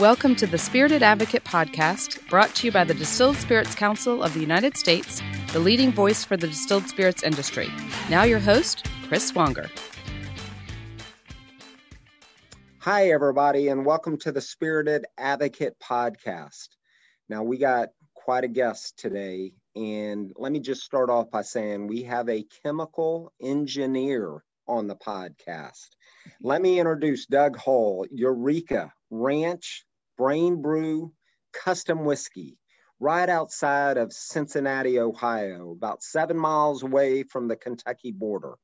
Welcome to the Spirited Advocate podcast, brought to you by the Distilled Spirits Council of the United States, the leading voice for the distilled spirits industry. Now, your host, Chris Swonger. Hi, everybody, and welcome to the Spirited Advocate podcast. Now, we got quite a guest today, and let me just start off by saying we have a chemical engineer on the podcast. Let me introduce Doug Hall, Eureka Ranch Brain Brew Custom Whiskey, right outside of Cincinnati, Ohio, about seven miles away from the Kentucky border.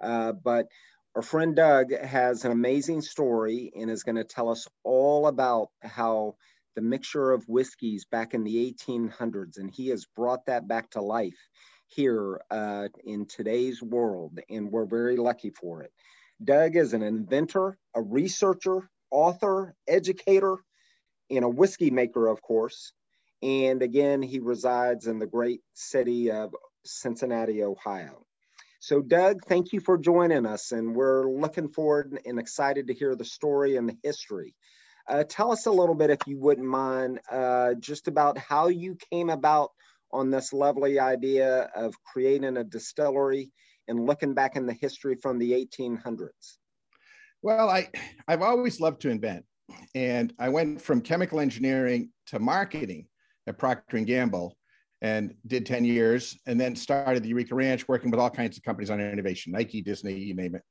Uh, but our friend Doug has an amazing story and is going to tell us all about how the mixture of whiskeys back in the 1800s, and he has brought that back to life here uh, in today's world, and we're very lucky for it. Doug is an inventor, a researcher, author, educator, and a whiskey maker, of course. And again, he resides in the great city of Cincinnati, Ohio. So, Doug, thank you for joining us, and we're looking forward and excited to hear the story and the history. Uh, tell us a little bit, if you wouldn't mind, uh, just about how you came about on this lovely idea of creating a distillery and looking back in the history from the 1800s. Well, I, I've always loved to invent. And I went from chemical engineering to marketing at Procter & Gamble and did 10 years and then started the Eureka Ranch working with all kinds of companies on innovation, Nike, Disney, you name it.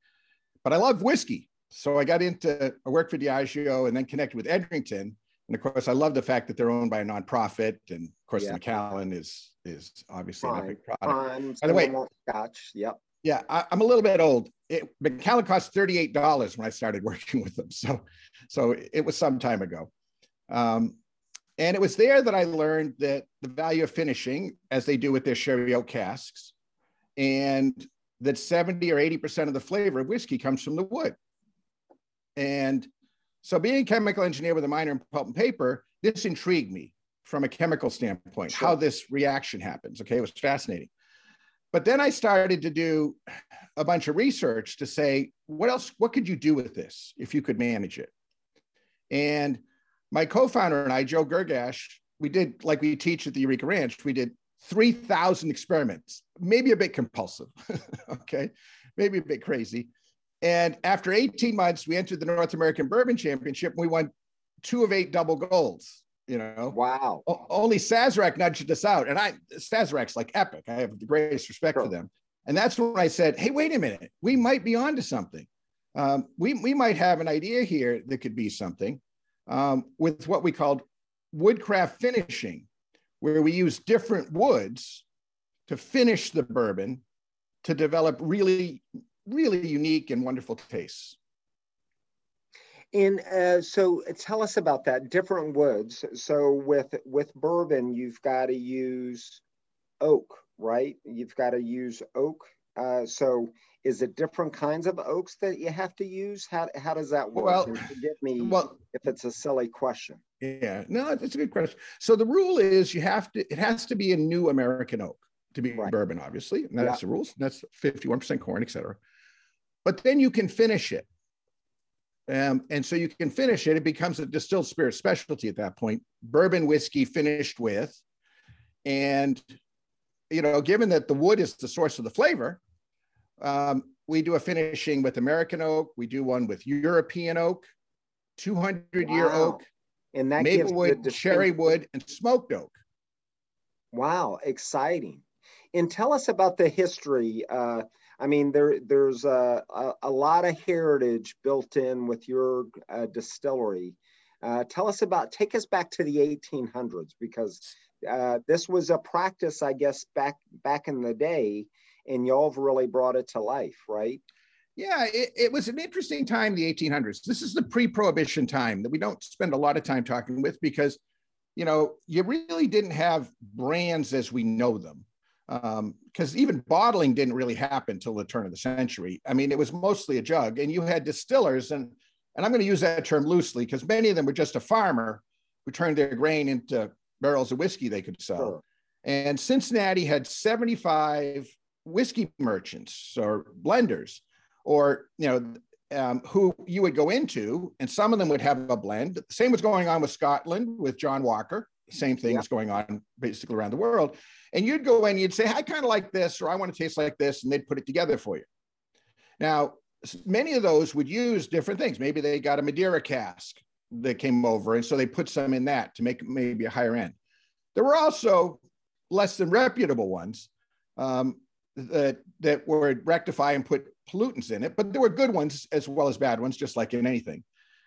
But I love whiskey. So I got into, I worked for Diageo and then connected with Edrington. And of course, I love the fact that they're owned by a nonprofit. And of course, yeah. the Macallan is is obviously Fine. an epic product. Fine. By the way, scotch. Yep. Yeah, I, am a little bit old. It, Macallan cost $38 when I started working with them. So, so it was some time ago. Um, and it was there that I learned that the value of finishing, as they do with their sherry oak casks, and that 70 or 80% of the flavor of whiskey comes from the wood. And so, being a chemical engineer with a minor in pulp and paper, this intrigued me from a chemical standpoint, sure. how this reaction happens. Okay, it was fascinating. But then I started to do a bunch of research to say, what else, what could you do with this if you could manage it? And my co-founder and I, Joe Gergash, we did like we teach at the Eureka Ranch, we did 3,000 experiments, maybe a bit compulsive, okay, maybe a bit crazy. And after 18 months, we entered the North American Bourbon Championship. And we won two of eight double golds you know? Wow. O- only sazerac nudged us out and i sazerac's like epic. I have the greatest respect sure. for them. And that's when i said hey wait a minute. We might be onto something. Um, we, we might have an idea here that could be something um, with what we called woodcraft finishing where we use different woods to finish the bourbon to develop really really unique and wonderful tastes and uh, so tell us about that different woods. So with with bourbon, you've got to use oak, right? You've got to use oak. Uh, so is it different kinds of oaks that you have to use? How, how does that work? Well, forgive me well, if it's a silly question. Yeah, no, it's a good question. So the rule is you have to, it has to be a new American oak to be right. bourbon, obviously. And that's yeah. the rules. That's 51% corn, et cetera. But then you can finish it. Um, and so you can finish it. It becomes a distilled spirit specialty at that point. Bourbon whiskey finished with, and you know, given that the wood is the source of the flavor, um, we do a finishing with American oak. We do one with European oak, 200 year wow. oak, and that maplewood, cherry wood, and smoked oak. Wow, exciting! And tell us about the history. Uh, I mean, there there's a, a, a, lot of heritage built in with your uh, distillery. Uh, tell us about, take us back to the 1800s because uh, this was a practice, I guess, back back in the day, and y'all have really brought it to life, right? Yeah, it, it was an interesting time, the 1800s. This is the pre-prohibition time that we don't spend a lot of time talking with because, you know, you really didn't have brands as we know them because um, even bottling didn't really happen till the turn of the century. I mean, it was mostly a jug, and you had distillers, and and I'm going to use that term loosely because many of them were just a farmer who turned their grain into barrels of whiskey they could sell. Sure. And Cincinnati had 75 whiskey merchants or blenders, or you know, um, who you would go into, and some of them would have a blend. The same was going on with Scotland with John Walker. Same thing yeah. was going on basically around the world. And you'd go in, and you'd say, I kind of like this, or I want to taste like this, and they'd put it together for you. Now, many of those would use different things. Maybe they got a Madeira cask that came over, and so they put some in that to make maybe a higher end. There were also less than reputable ones um, that that would rectify and put pollutants in it, but there were good ones as well as bad ones, just like in anything.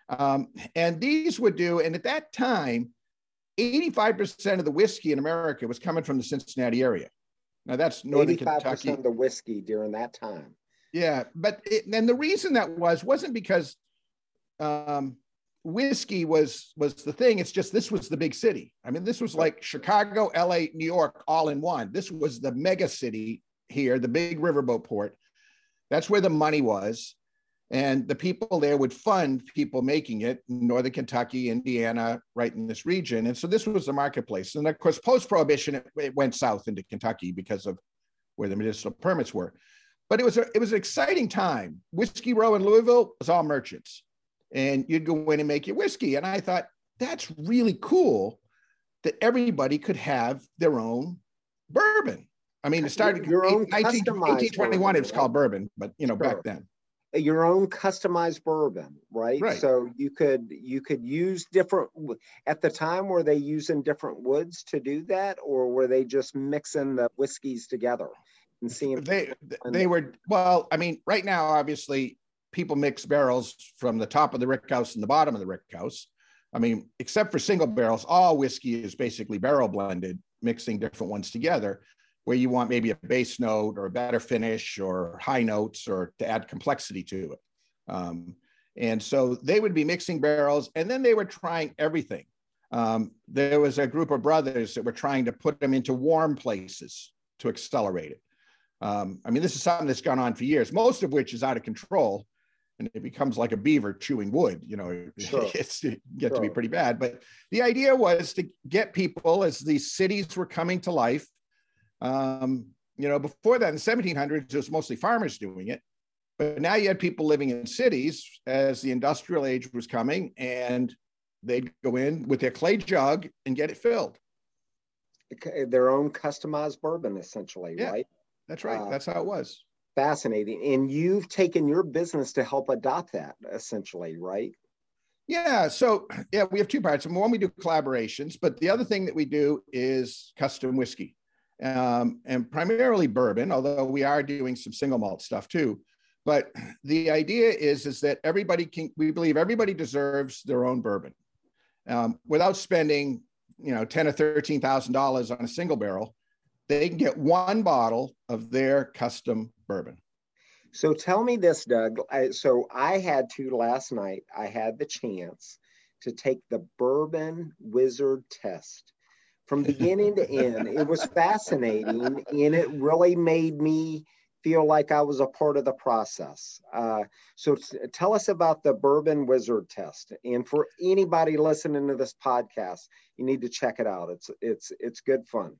Um, and these would do, and at that time, 85% of the whiskey in America was coming from the Cincinnati area. Now that's northern 85% Kentucky. of the whiskey during that time. Yeah, but it, and the reason that was wasn't because um, whiskey was was the thing. It's just this was the big city. I mean, this was like Chicago, L.A., New York, all in one. This was the mega city here, the big riverboat port. That's where the money was. And the people there would fund people making it in Northern Kentucky, Indiana, right in this region. And so this was the marketplace. And of course, post prohibition, it, it, went south into Kentucky because of where the medicinal permits were. But it was, a, it was an exciting time. Whiskey Row in Louisville was all merchants. And you'd go in and make your whiskey. And I thought, that's really cool that everybody could have their own bourbon. I mean, it started your, your own 19, 1821, bourbon, it was called bourbon, but you know, sure. back then your own customized bourbon right? right. So you could you could use different at the time were they using different woods to do that or were they just mixing the whiskeys together and seeing they they were well i mean right now obviously people mix barrels from the top of the rick house and the bottom of the rick house. I mean except for single barrels all whiskey is basically barrel blended mixing different ones together where you want maybe a base note or a better finish or high notes or to add complexity to it. Um, and so they would be mixing barrels and then they were trying everything. Um, there was a group of brothers that were trying to put them into warm places to accelerate it. Um, I mean, this is something that's gone on for years, most of which is out of control and it becomes like a beaver chewing wood. You know, sure. it's it get sure. to be pretty bad. But the idea was to get people as these cities were coming to life um, you know, before that in the 1700s, it was mostly farmers doing it. But now you had people living in cities as the industrial age was coming, and they'd go in with their clay jug and get it filled. Their own customized bourbon, essentially, yeah, right? That's right. Uh, that's how it was. Fascinating. And you've taken your business to help adopt that, essentially, right? Yeah. So, yeah, we have two parts. One, we do collaborations, but the other thing that we do is custom whiskey um, and primarily bourbon, although we are doing some single malt stuff too. But the idea is, is that everybody can, we believe everybody deserves their own bourbon um, without spending, you know, 10 or $13,000 on a single barrel. They can get one bottle of their custom bourbon. So tell me this, Doug. I, so I had to last night, I had the chance to take the bourbon wizard test from beginning to end. It was fascinating and it really made me feel like I was a part of the process. Uh, so t- tell us about the Bourbon Wizard test. And for anybody listening to this podcast, you need to check it out. It's it's it's good fun.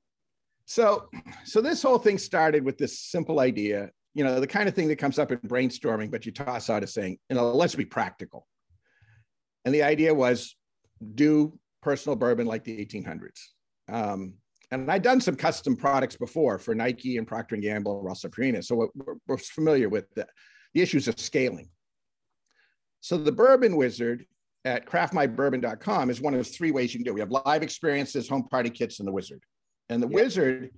So so this whole thing started with this simple idea, you know, the kind of thing that comes up in brainstorming, but you toss out as saying, you know, let's be practical. And the idea was do personal bourbon like the 1800s. Um, and I'd done some custom products before for Nike and Procter and Gamble, Ralston Purina, so we're, we're familiar with the, the, issues of scaling. So the Bourbon Wizard at craftmybourbon.com is one of three ways you can do. It. We have live experiences, home party kits, and the Wizard. And the. Wizard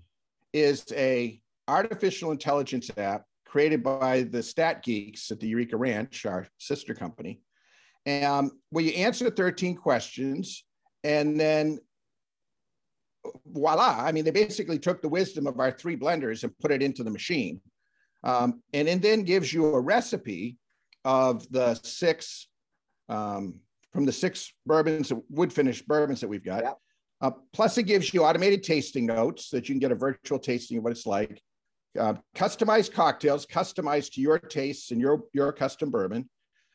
is a artificial intelligence app created by the Stat Geeks at the Eureka Ranch, our sister company, um, where you answer 13 questions and then voila. I mean, they basically took the wisdom of our three blenders and put it into the machine. Um, and it then gives you a recipe of the six, um, from the six bourbons, wood finished bourbons that we've got. Uh, plus, it gives you automated tasting notes that you can get a virtual tasting of what it's like. Uh, customized cocktails, customized to your tastes and your your custom bourbon.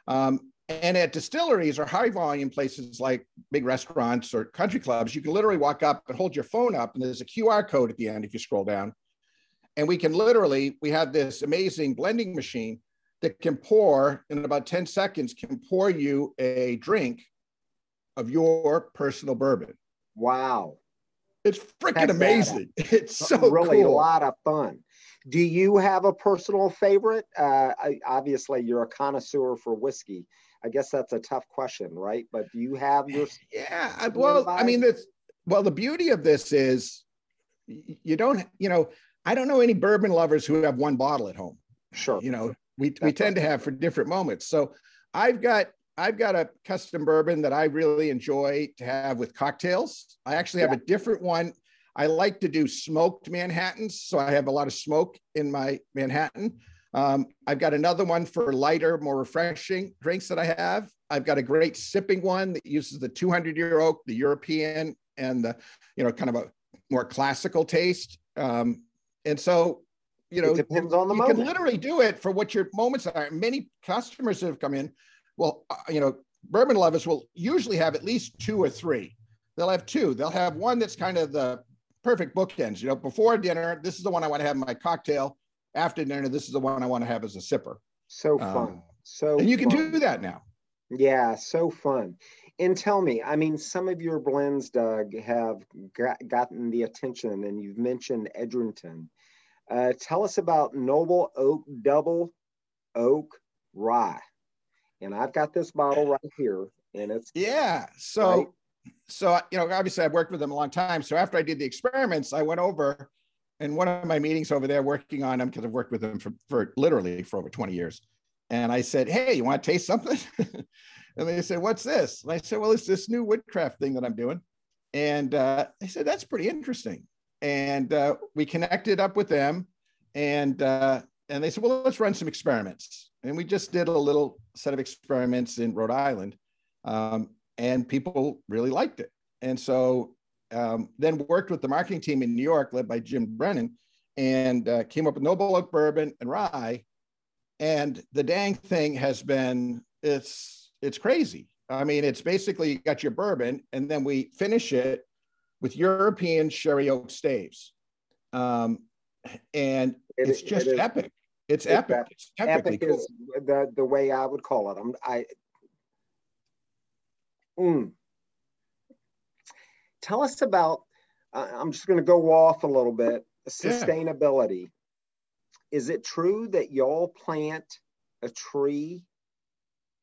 Um, and at distilleries or high volume places like big restaurants or country clubs, you can literally walk up and hold your phone up, and there's a QR code at the end if you scroll down. And we can literally, we have this amazing blending machine that can pour in about 10 seconds can pour you a drink of your personal bourbon. Wow. It's freaking amazing. It's so really cool. a lot of fun. Do you have a personal favorite? Uh, I, obviously, you're a connoisseur for whiskey. I guess that's a tough question, right? But do you have your? Yeah. I, well, I mean, that's well. The beauty of this is you don't. You know, I don't know any bourbon lovers who have one bottle at home. Sure. You know, we we tend to have for different moments. So I've got I've got a custom bourbon that I really enjoy to have with cocktails. I actually have yeah. a different one. I like to do smoked Manhattans, so I have a lot of smoke in my Manhattan. Um, I've got another one for lighter, more refreshing drinks that I have. I've got a great sipping one that uses the 200 year oak, the European, and the you know kind of a more classical taste. Um, and so you know, it depends on the you moment. can literally do it for what your moments are. Many customers that have come in, well, uh, you know, bourbon lovers will usually have at least two or three. They'll have two. They'll have one that's kind of the perfect bookends. You know, before dinner, this is the one I want to have in my cocktail. After dinner, this is the one I want to have as a sipper. So fun. Um, so and you fun. can do that now. Yeah, so fun. And tell me, I mean, some of your blends, Doug, have got, gotten the attention, and you've mentioned Edrington. Uh, tell us about Noble Oak Double Oak Rye. And I've got this bottle right here, and it's yeah. So, right? so you know, obviously I've worked with them a long time. So after I did the experiments, I went over in one of my meetings over there working on them because I've worked with them for, for literally for over 20 years. And I said, Hey, you want to taste something? and they said, What's this? And I said, Well, it's this new woodcraft thing that I'm doing. And uh, they said, That's pretty interesting and uh, we connected up with them and uh, and they said well let's run some experiments and we just did a little set of experiments in rhode island um, and people really liked it and so um, then worked with the marketing team in new york led by jim brennan and uh, came up with noble oak bourbon and rye and the dang thing has been it's it's crazy i mean it's basically you got your bourbon and then we finish it with European sherry oak staves. Um, and it, it's just it epic. It's, it's epic. Epic. It's epic cool. is the, the way I would call it. I'm, I, mm. Tell us about, uh, I'm just going to go off a little bit, sustainability. Yeah. Is it true that y'all plant a tree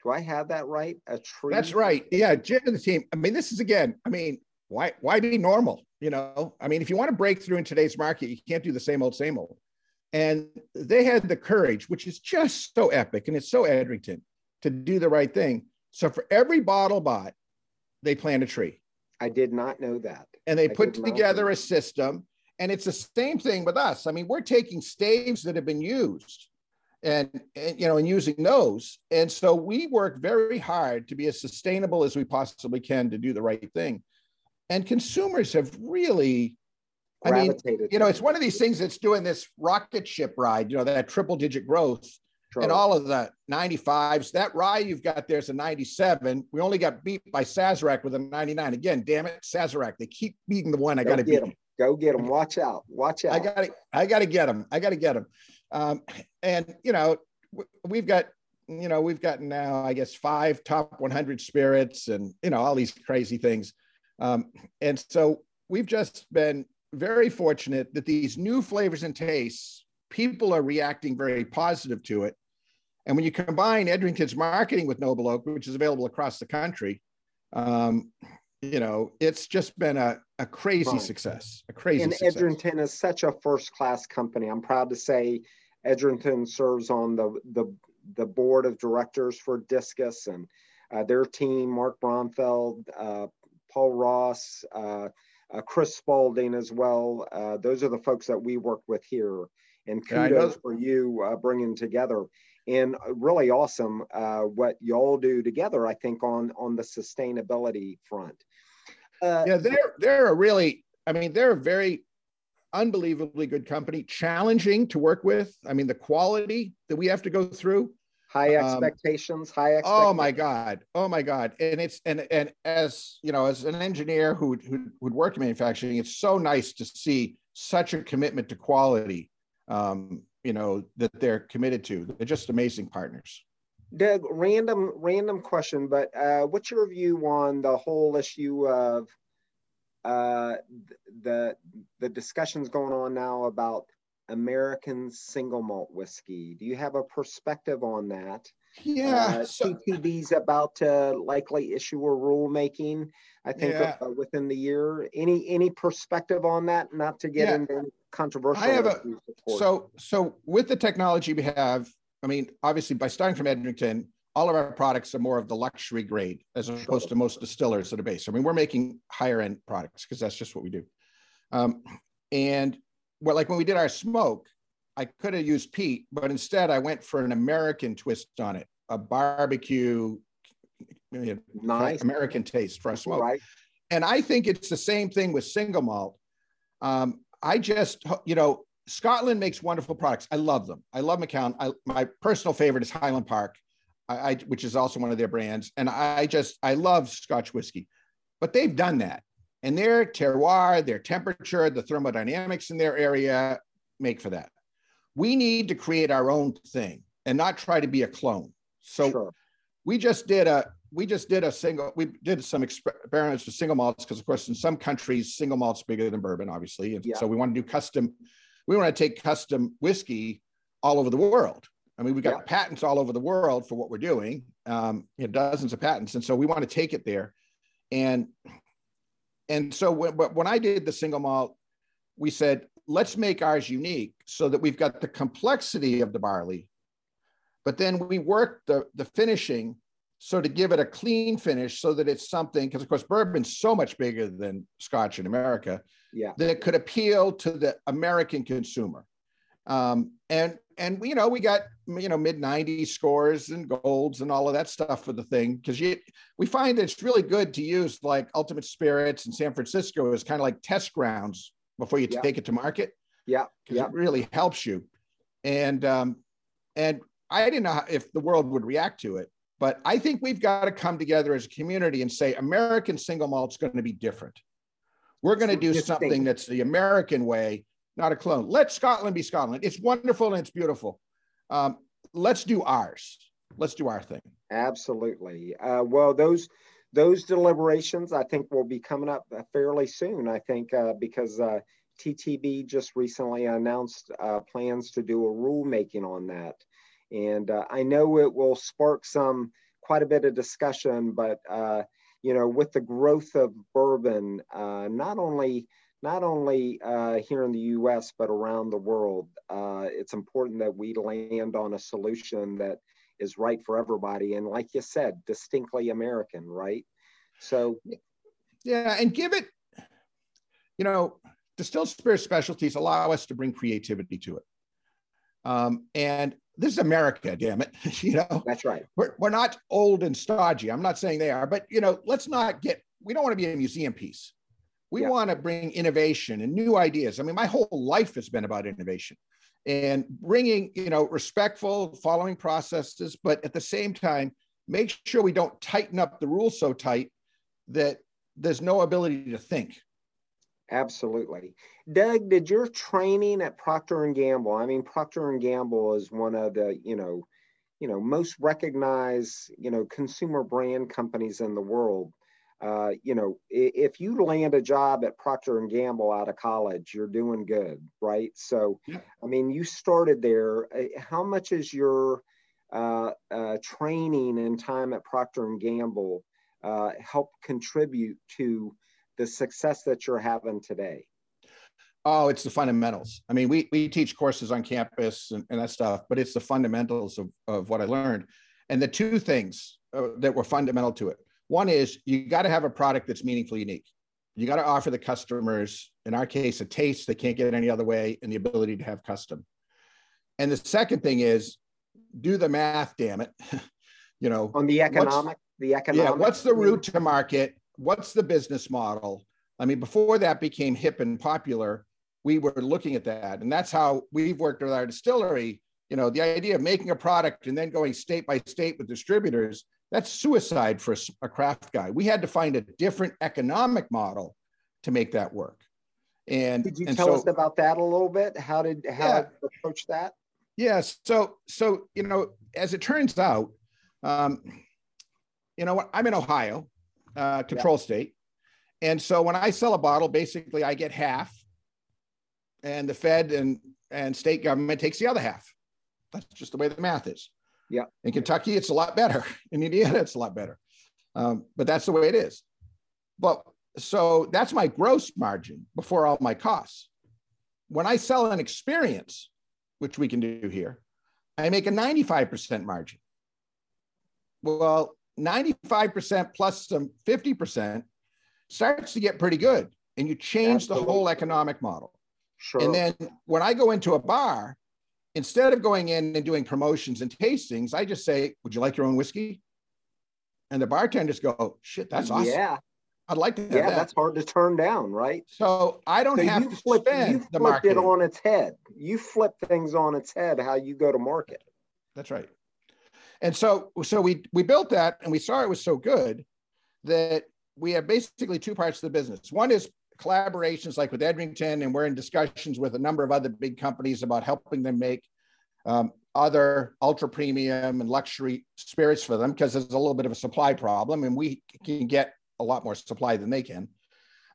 do I have that right? A tree. That's right. Yeah, Jim and the team. I mean, this is again. I mean, why why be normal? You know, I mean, if you want to break through in today's market, you can't do the same old, same old. And they had the courage, which is just so epic and it's so Edrington to do the right thing. So for every bottle bought, they plant a tree. I did not know that. And they I put together a system. And it's the same thing with us. I mean, we're taking staves that have been used and, and, you know and using those and so we work very hard to be as sustainable as we possibly can to do the right thing and consumers have really I mean, you know, it's one of these things that's doing this rocket ship ride, you know, that triple digit growth and all of the 95s. That rye you've got there's a 97. We only got beat by Sazerac with a 99. Again, damn it, Sazerac. They keep beating the one. I got to beat them. Go get them. Watch out. Watch out. I got to, I got to get them. I got to get them. Um, and, you know, we've got, you know, we've gotten now, I guess, five top 100 spirits and, you know, all these crazy things. Um, and so we've just been very fortunate that these new flavors and tastes, people are reacting very positive to it. And when you combine Edrington's marketing with Noble Oak, which is available across the country, um, you know, it's just been a, a crazy right. success, a crazy and success. Edrington is such a first class company. I'm proud to say Edrington serves on the, the, the board of directors for Discus and uh, their team, Mark Bromfeld, uh, Paul Ross, uh, uh, Chris Spalding as well. Uh, those are the folks that we work with here. And kudos yeah, for you uh, bringing together. And really awesome uh, what y'all do together, I think, on, on the sustainability front. Uh, yeah, they're, they're a really, I mean, they're a very unbelievably good company, challenging to work with. I mean, the quality that we have to go through high um, expectations um, high expectations. oh my god oh my god and it's and and as you know as an engineer who who would work in manufacturing it's so nice to see such a commitment to quality um, you know, that they're committed to. They're just amazing partners. Doug, random random question, but uh, what's your view on the whole issue of uh, the the discussions going on now about American single malt whiskey? Do you have a perspective on that? Yeah, uh, so, about to likely issue a rulemaking. I think yeah. uh, within the year. Any any perspective on that? Not to get yeah. into controversial. I have a so so with the technology we have. I mean, obviously, by starting from Edrington, all of our products are more of the luxury grade as opposed sure. to most distillers that are based. I mean, we're making higher end products because that's just what we do. Um, and well, like when we did our smoke, I could have used peat, but instead I went for an American twist on it, a barbecue, nice. American taste for a smoke. Right. And I think it's the same thing with single malt. Um, I just, you know, Scotland makes wonderful products. I love them. I love Macallan. I, my personal favorite is Highland Park, I, I, which is also one of their brands. And I just, I love Scotch whiskey, but they've done that. And their terroir, their temperature, the thermodynamics in their area make for that we need to create our own thing and not try to be a clone. So sure. we just did a we just did a single we did some experiments with single malts because of course in some countries single malt's bigger than bourbon obviously and yeah. so we want to do custom we want to take custom whiskey all over the world i mean we've got yeah. patents all over the world for what we're doing um, you know, dozens of patents and so we want to take it there and and so when, when i did the single malt we said let's make ours unique so that we've got the complexity of the barley, but then we work the, the finishing so to give it a clean finish so that it's something, because of course, bourbon's so much bigger than scotch in America, yeah. that could appeal to the American consumer. Um, and and you know we got you know mid 90s scores and golds and all of that stuff for the thing because you we find that it's really good to use like ultimate spirits and san francisco as kind of like test grounds before you yeah. take it to market. Yeah, yeah, it really helps you. And um, and I didn't know if the world would react to it, but I think we've got to come together as a community and say American single malt's going to be different. We're going to do something that's the American way, not a clone. Let Scotland be Scotland. It's wonderful and it's beautiful. Um, let's do ours. Let's do our thing. Absolutely. Uh, well, those those deliberations I think will be coming up uh, fairly soon. I think uh, because uh, TTB just recently announced uh, plans to do a rulemaking on that, and uh, I know it will spark some quite a bit of discussion. But uh, you know, with the growth of bourbon, not only not only here in the U.S. but around the world, it's important that we land on a solution that is right for everybody. And like you said, distinctly American, right? So, yeah, and give it, you know, distilled spirit specialties allow us to bring creativity to it. Um, and this is America, damn it. you know, that's right. We're, we're not old and stodgy. I'm not saying they are, but you know, let's not get, we don't want to be a museum piece. We yeah. want to bring innovation and new ideas. I mean, my whole life has been about innovation and bringing you know respectful following processes but at the same time make sure we don't tighten up the rules so tight that there's no ability to think. Absolutely. Doug did your training at procter and gamble i mean procter and gamble is one of the you know you know most recognized you know consumer brand companies in the world uh, you know, if you land a job at Procter and Gamble out of college, you're doing good, right? So, yeah. I mean, you started there. Uh, how much is your uh, uh, training and time at Procter and Gamble uh, help contribute to the success that you're having today? Oh, it's the fundamentals. I mean, we, we teach courses on campus and, and that stuff, but it's the fundamentals of, of what I learned. And the two things uh, that were fundamental to it one is you got to have a product that's meaningfully unique. You got to offer the customers, in our case, a taste they can't get any other way and the ability to have custom. And the second thing is do the math, damn it. you know, on the economic, the economic. Yeah, what's the route to market? What's the business model? I mean, before that became hip and popular, we were looking at that. And that's how we've worked with our distillery. You know, the idea of making a product and then going state by state with distributors that's suicide for a, craft guy. We had to find a different economic model to make that work. And did you and tell so, us about that a little bit? How did how yeah. approach that? Yes. So, so you know, as it turns out, um, you know what? I'm in Ohio, uh, control yeah. state, and so when I sell a bottle, basically I get half, and the Fed and and state government takes the other half. That's just the way the math is. Yeah. In Kentucky, it's a lot better. In Indiana, it's a lot better. Um, but that's the way it is. But so that's my gross margin before all my costs. When I sell an experience, which we can do here, I make a 95% margin. Well, 95% plus some 50% starts to get pretty good. And you change Absolutely. the whole economic model. Sure. And then when I go into a bar, instead of going in and doing promotions and tastings, I just say, Would you like your own whiskey? And the bartenders go, Shit, that's awesome. Yeah. I'd like to. yeah, that. that's hard to turn down, right? So I don't so have to flip, spend you the market. it on its head. You flip things on its head. How you go to market. That's right. And so, so we we built that, and we saw it was so good that we have basically two parts of the business. One is collaborations, like with Edrington, and we're in discussions with a number of other big companies about helping them make um, other ultra premium and luxury spirits for them because there's a little bit of a supply problem, and we can get a lot more supply than they can.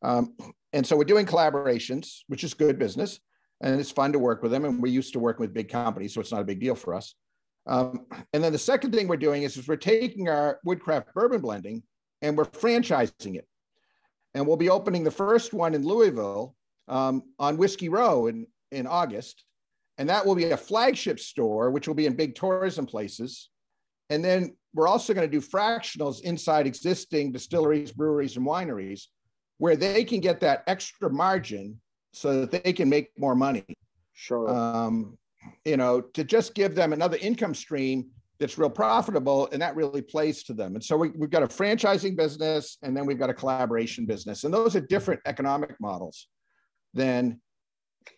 Um, and so we're doing collaborations, which is good business, and it's fun to work with them. And we're used to working with big companies, so it's not a big deal for us. Um, and then the second thing we're doing is, is we're taking our woodcraft bourbon blending and we're franchising it. And we'll be opening the first one in Louisville um, on Whiskey Row in, in August. And that will be a flagship store, which will be in big tourism places. And then we're also going to do fractionals inside existing distilleries, breweries, and wineries where they can get that extra margin so that they can make more money. Sure. Um, you know, to just give them another income stream that's real profitable and that really plays to them. And so we, have got a franchising business and then we've got a collaboration business. And those are different economic models than,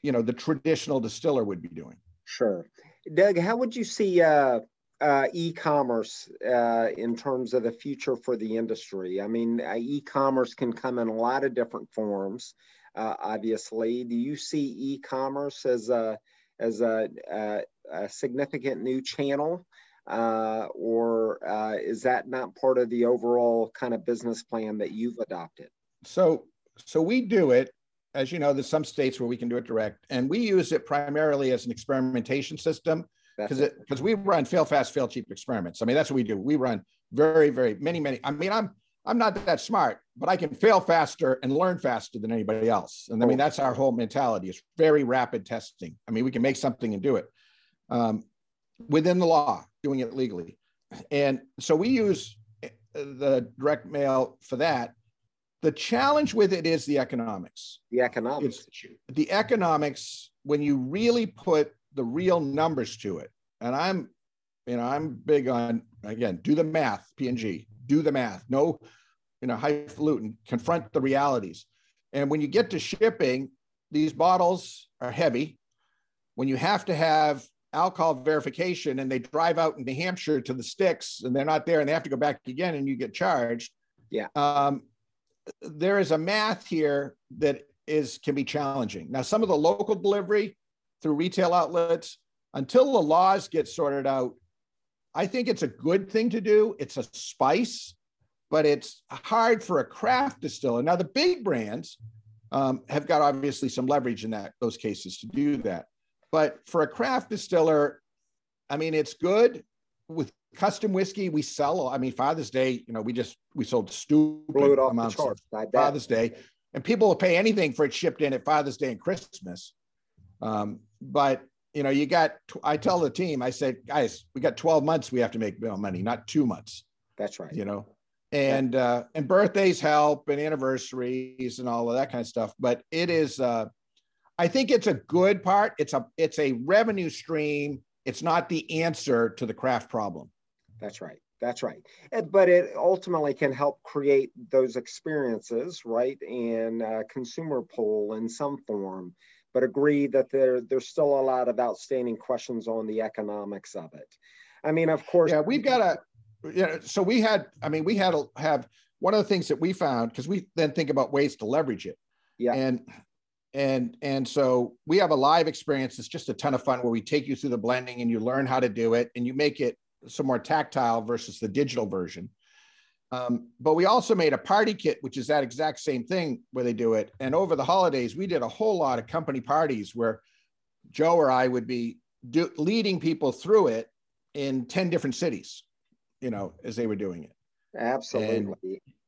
you know, the traditional distiller would be doing. Sure. Doug, how would you see uh, uh, e-commerce uh, in terms of the future for the industry? I mean, uh, e-commerce can come in a lot of different forms. Uh, obviously, do you see e-commerce as a as a, a, a significant new channel, uh, or uh, is that not part of the overall kind of business plan that you've adopted? So, so we do it. As you know, there's some states where we can do it direct, and we use it primarily as an experimentation system because it because we run fail fast, fail cheap experiments. I mean, that's what we do. We run very, very many, many. I mean, I'm I'm not that smart, but I can fail faster and learn faster than anybody else. And I mean, that's our whole mentality. It's very rapid testing. I mean, we can make something and do it um, within the law, doing it legally. And so we mm-hmm. use uh, the direct mail for that. The challenge with it is the economics. The economics. The economics when you really put the real numbers to it. And I'm, you know, I'm big on again, do the math, P&G, do the math. No, you know, highfalutin, confront the realities. And when you get to shipping, these bottles are heavy. When you have to have alcohol verification and they drive out in New Hampshire to the sticks and they're not there and they have to go back again and you get charged. Yeah. Um, there is a math here that is can be challenging. Now, some of the local delivery, through retail outlets until the laws get sorted out. I think it's a good thing to do. It's a spice, but it's hard for a craft distiller. Now, the big brands um, have got obviously some leverage in that those cases to do that. But for a craft distiller, I mean, it's good with custom whiskey. We sell. I mean, Father's Day, you know, we just we sold stupid amounts of Father's Day, and people will pay anything for it shipped in at Father's Day and Christmas. Um, but you know, you got. I tell the team, I said, guys, we got 12 months. We have to make money, not two months. That's right. You know, and uh, and birthdays help, and anniversaries, and all of that kind of stuff. But it is. Uh, I think it's a good part. It's a it's a revenue stream. It's not the answer to the craft problem. That's right. That's right. But it ultimately can help create those experiences, right? And uh, consumer pull in some form but agree that there, there's still a lot of outstanding questions on the economics of it. I mean, of course. Yeah, we've got a, know, so we had, I mean, we had to have one of the things that we found, because we then think about ways to leverage it. Yeah. And and and so we have a live experience. It's just a ton of fun where we take you through the blending and you learn how to do it and you make it some more tactile versus the digital version. Um, but we also made a party kit which is that exact same thing where they do it. And over the holidays we did a whole lot of company parties where joe or i would be do, leading people through it in 10 different cities you know as they were doing it. Absolutely. and,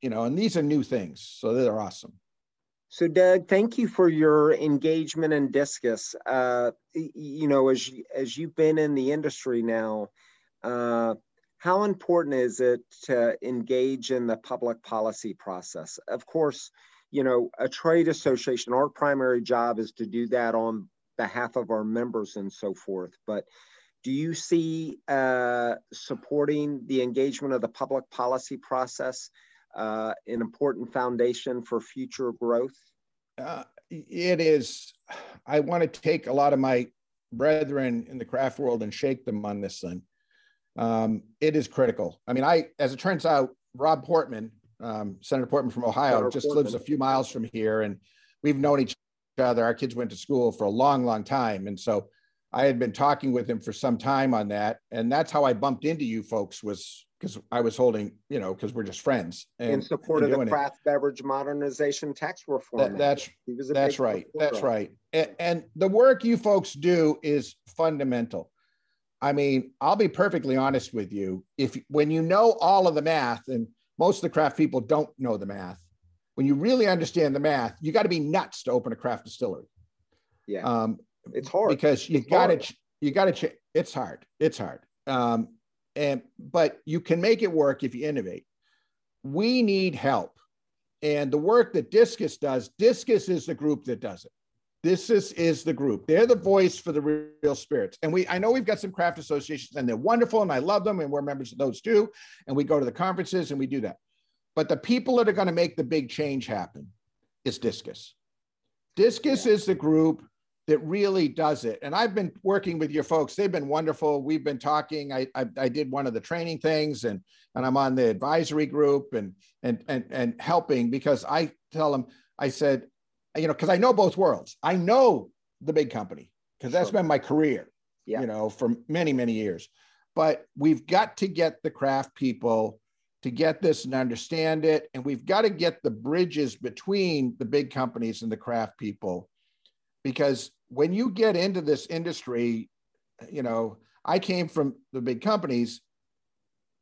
you know and these are new things so they're awesome so, Doug, thank you for your engagement in discus. Uh, you know, as as you've been in the industry now, uh, how important is it to engage in the public policy process? Of course, you know, a trade association, our primary job is to do that on behalf of our members and so forth. But do you see uh, supporting the engagement of the public policy process uh, an important foundation for future growth? Uh, it is. I want to take a lot of my brethren in the craft world and shake them on this thing. Um, it is critical. I mean, I, as it turns out, Rob Portman, um, Senator Portman from Ohio, Senator just Portman. lives a few miles from here, and we've known each other. Our kids went to school for a long, long time, and so I had been talking with him for some time on that, and that's how I bumped into you folks. Was because I was holding, you know, because we're just friends. And, in support and of the craft it. beverage modernization tax reform. That, that's that's right. That's right. And, and the work you folks do is fundamental. I mean, I'll be perfectly honest with you. If when you know all of the math, and most of the craft people don't know the math, when you really understand the math, you got to be nuts to open a craft distillery. Yeah, um, it's hard because you got to you got to. It's hard. It's hard. Um, and but you can make it work if you innovate. We need help. And the work that Discus does, Discus is the group that does it. This is, is the group. They're the voice for the real spirits. And we I know we've got some craft associations and they're wonderful and I love them and we're members of those too. And we go to the conferences and we do that. But the people that are going to make the big change happen is Discus. Discus yeah. is the group that really does it. And I've been working with your folks. They've been wonderful. We've been talking. I, I, I, did one of the training things and, and I'm on the advisory group and, and, and, and helping because I tell them, I said, you know, because I know both worlds. I know the big company because that's sure. been my career, yeah. you know, for many, many years. But we've got to get the craft people to get this and understand it. And we've got to get the bridges between the big companies and the craft people because when you get into this industry, you know, I came from the big companies,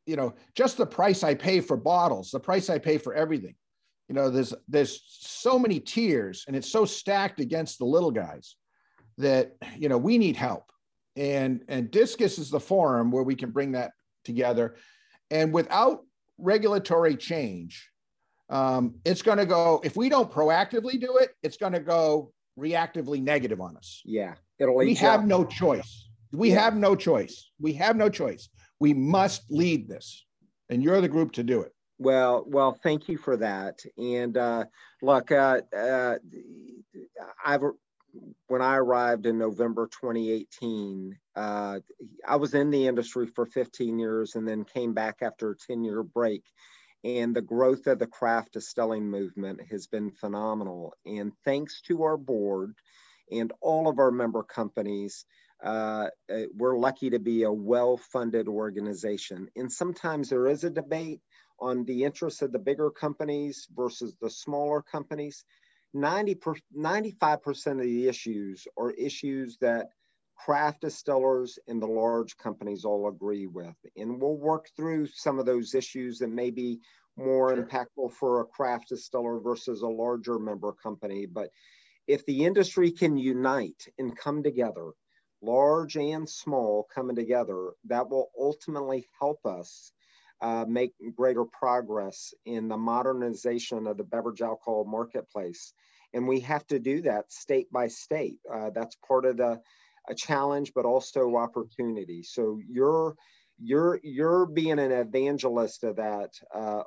you know, just the price I pay for bottles, the price I pay for everything. You know, there's there's so many tiers and it's so stacked against the little guys that you know we need help. And and Discus is the forum where we can bring that together. And without regulatory change, um, it's going to go, if we don't proactively do it, it's going to go reactively negative on us. Yeah. It'll we have no choice. We yeah. have no choice. We have no choice. We must lead this. And you're the group to do it. Well, well, thank you for that. And uh, look, uh, uh, I've when I arrived in November 2018, uh, I was in the industry for 15 years and then came back after a 10 year break and the growth of the craft distilling movement has been phenomenal. And thanks to our board and all of our member companies, uh, uh, we're lucky to be a well funded organization. And sometimes there is a debate on the interests of the bigger companies versus the smaller companies. 90 per, 95% of the issues are issues that craft distillers and the large companies all agree with. And we'll work through some of those issues that may be more sure. impactful for a craft distiller versus a larger member company. But if the industry can unite and come together, large and small coming together, that will ultimately help us uh, make greater progress in the modernization of the beverage alcohol marketplace. And we have to do that state by state. Uh, that's part of the a challenge, but also opportunity. So you're you're you're being an evangelist of that. Uh,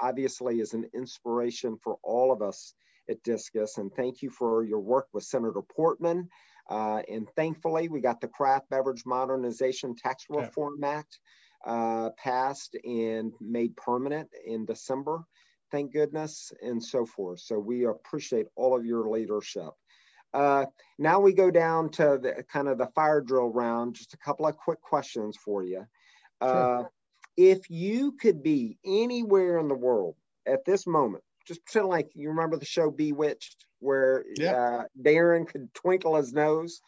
obviously, is an inspiration for all of us at Discus. And thank you for your work with Senator Portman. Uh, and thankfully, we got the Craft Beverage Modernization Tax Reform yeah. Act uh, passed and made permanent in December. Thank goodness, and so forth. So we appreciate all of your leadership. Uh, now we go down to the kind of the fire drill round. Just a couple of quick questions for you. Uh, sure. If you could be anywhere in the world at this moment, just pretend like you remember the show Bewitched, where yep. uh, Darren could twinkle his nose.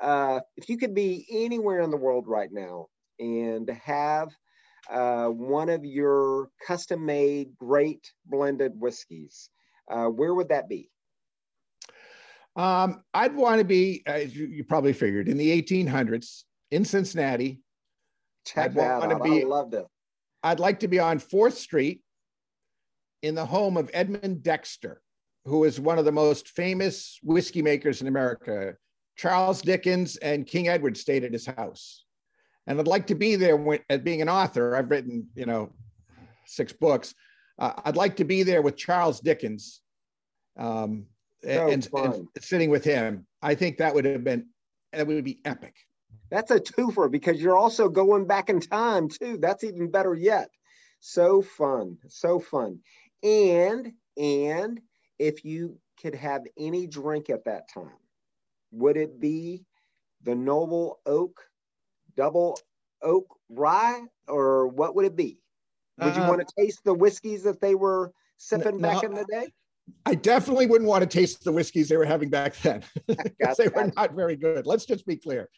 Uh, if you could be anywhere in the world right now and have uh, one of your custom made great blended whiskeys, uh, where would that be? Um, I'd want to be, as you, you, probably figured, in the 1800s in Cincinnati. Check I'd that out. Be, I loved it. I'd like to be on 4th Street in the home of Edmund Dexter, who is one of the most famous whiskey makers in America. Charles Dickens and King Edward stayed at his house. And I'd like to be there when, as being an author. I've written, you know, six books. Uh, I'd like to be there with Charles Dickens um, and, and, sitting with him. I think that would have been that would be epic. That's a twofer because you're also going back in time too. That's even better yet. So fun, so fun. And and if you could have any drink at that time, would it be the Noble Oak Double Oak Rye, or what would it be? Would you uh, want to taste the whiskeys that they were sipping no, back in the day? I definitely wouldn't want to taste the whiskeys they were having back then because they were not very good. Let's just be clear.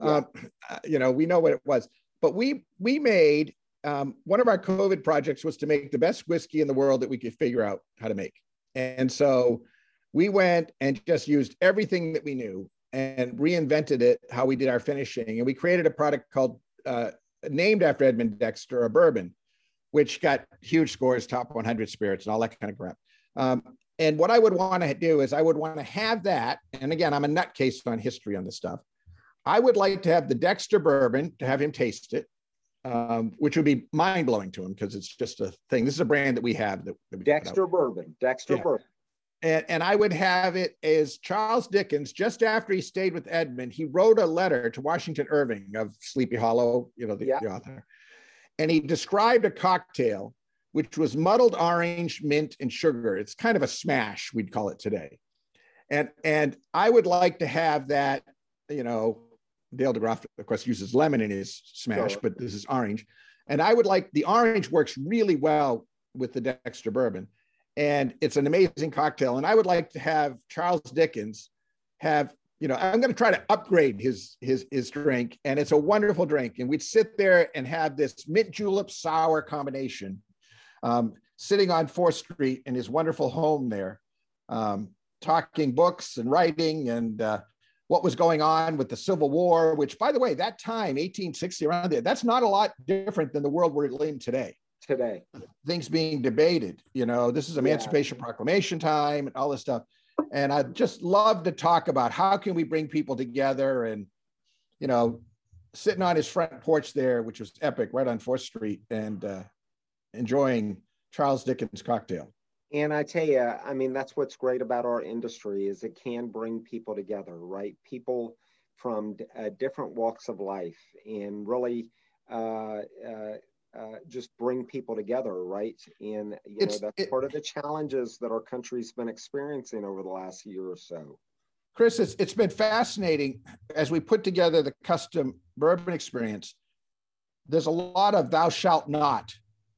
Yeah. Um, uh, you know, we know what it was, but we we made um, one of our COVID projects was to make the best whiskey in the world that we could figure out how to make, and so we went and just used everything that we knew and reinvented it how we did our finishing, and we created a product called uh, named after Edmund Dexter, a bourbon, which got huge scores, top 100 spirits, and all that kind of crap. Um, and what I would want to do is I would want to have that. And again, I'm a nutcase on history on this stuff. I would like to have the Dexter bourbon to have him taste it, um, which would be mind blowing to him because it's just a thing. This is a brand that we have. That, that we Dexter bourbon. Dexter yeah. bourbon. And, and I would have it as Charles Dickens, just after he stayed with Edmund, he wrote a letter to Washington Irving of Sleepy Hollow, you know, the, yeah. the author. And he described a cocktail which was muddled orange, mint, and sugar. It's kind of a smash, we'd call it today. And, and I would like to have that, you know, Dale DeGroff, of course, uses lemon in his smash, sure. but this is orange. And I would like the orange works really well with the Dexter bourbon. And it's an amazing cocktail. And I would like to have Charles Dickens have, you know, I'm going to try to upgrade his his his drink. And it's a wonderful drink. And we'd sit there and have this mint julep sour combination um, sitting on 4th Street in his wonderful home there, um, talking books and writing and uh, what was going on with the Civil War, which, by the way, that time, 1860, around there, that's not a lot different than the world we're in today. Today. Things being debated. You know, this is Emancipation yeah. Proclamation time and all this stuff. And I'd just love to talk about how can we bring people together and, you know, sitting on his front porch there, which was epic, right on 4th Street, and uh, enjoying Charles Dickens cocktail. And I tell you, I mean, that's what's great about our industry is it can bring people together, right? People from uh, different walks of life and really uh, uh, uh, just bring people together, right? And you it's, know that's it, part of the challenges that our country's been experiencing over the last year or so. Chris, it's, it's been fascinating as we put together the custom bourbon experience. There's a lot of thou shalt not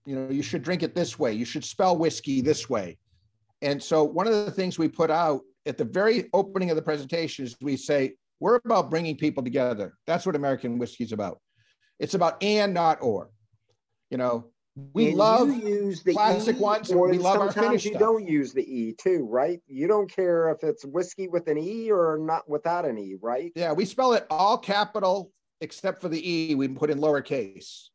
you know, you should drink it this way. You should spell whiskey this way. And so one of the things we put out at the very opening of the presentation is we say, we're about bringing people together. That's what American whiskey is about. It's about and not or. You know, we and love use the classic e, ones. we love our finished you stuff. don't use the E too, right? You don't care if it's whiskey with an E or not without an E, right? Yeah, we spell it all capital except for the E. We put in lowercase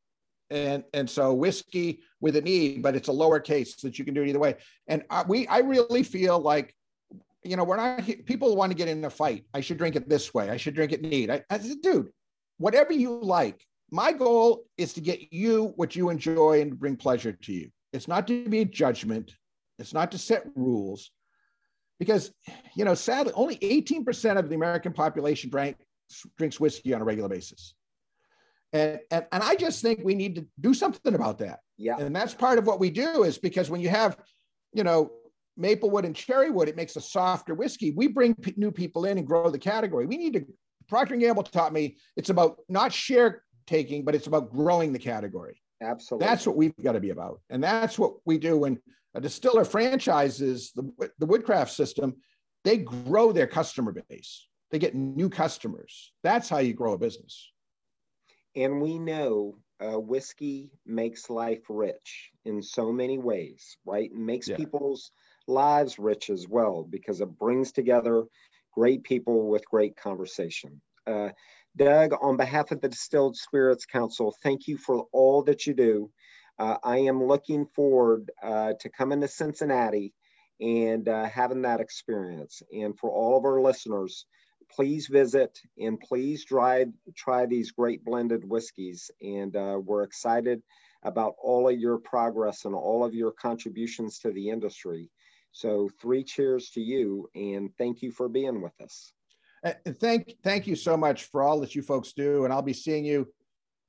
and and so whiskey with an e but it's a lowercase that you can do it either way. And I, we i really feel like you know we're not people want to get in a fight. I should drink it this way. I should drink it neat. I, I said dude whatever you like. My goal is to get you what you enjoy and bring pleasure to you. It's not to be a judgment. It's not to set rules. Because you know sadly only 18% of the american population drank, drinks whiskey on a regular basis and, and, and I just think we need to do something about that. Yeah. And that's part of what we do is because when you have, you know, Maplewood and Cherrywood, it makes a softer whiskey. We bring p- new people in and grow the category. We need to. Procter and Gamble taught me it's about not share taking, but it's about growing the category. Absolutely. That's what we've got to be about, and that's what we do when a distiller franchises the the Woodcraft system. They grow their customer base. They get new customers. That's how you grow a business. And we know uh, whiskey makes life rich in so many ways, right? It makes yeah. people's lives rich as well because it brings together great people with great conversation. Uh, Doug, on behalf of the Distilled Spirits Council, thank you for all that you do. Uh, I am looking forward uh, to coming to Cincinnati and uh, having that experience. And for all of our listeners, please visit and please try, try these great blended whiskeys. And uh, we're excited about all of your progress and all of your contributions to the industry. So, three cheers to you, and thank you for being with us. Thank, thank you so much for all that you folks do. And I'll be seeing you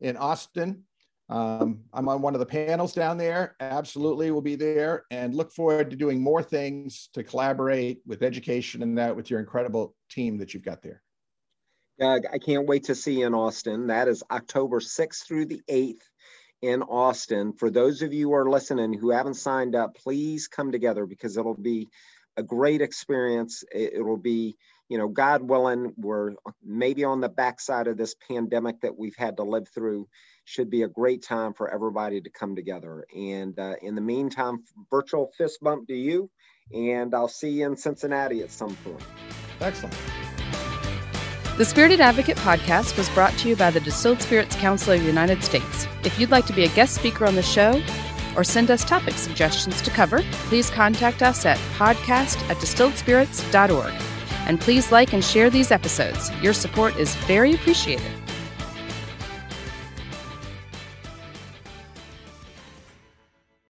in Austin um, I'm on one of the panels down there. Absolutely, will be there and look forward to doing more things to collaborate with education and that with your incredible team that you've got there. Doug, I can't wait to see you in Austin. That is October 6th through the 8th in Austin. For those of you who are listening who haven't signed up, please come together because it'll be a great experience. It, will be, you know, God willing, we're maybe on the backside of this pandemic that we've had to live through should be a great time for everybody to come together. And uh, in the meantime, virtual fist bump to you, and I'll see you in Cincinnati at some point. Excellent. The Spirited Advocate podcast was brought to you by the Distilled Spirits Council of the United States. If you'd like to be a guest speaker on the show or send us topic suggestions to cover, please contact us at podcast at distilledspirits.org. And please like and share these episodes. Your support is very appreciated.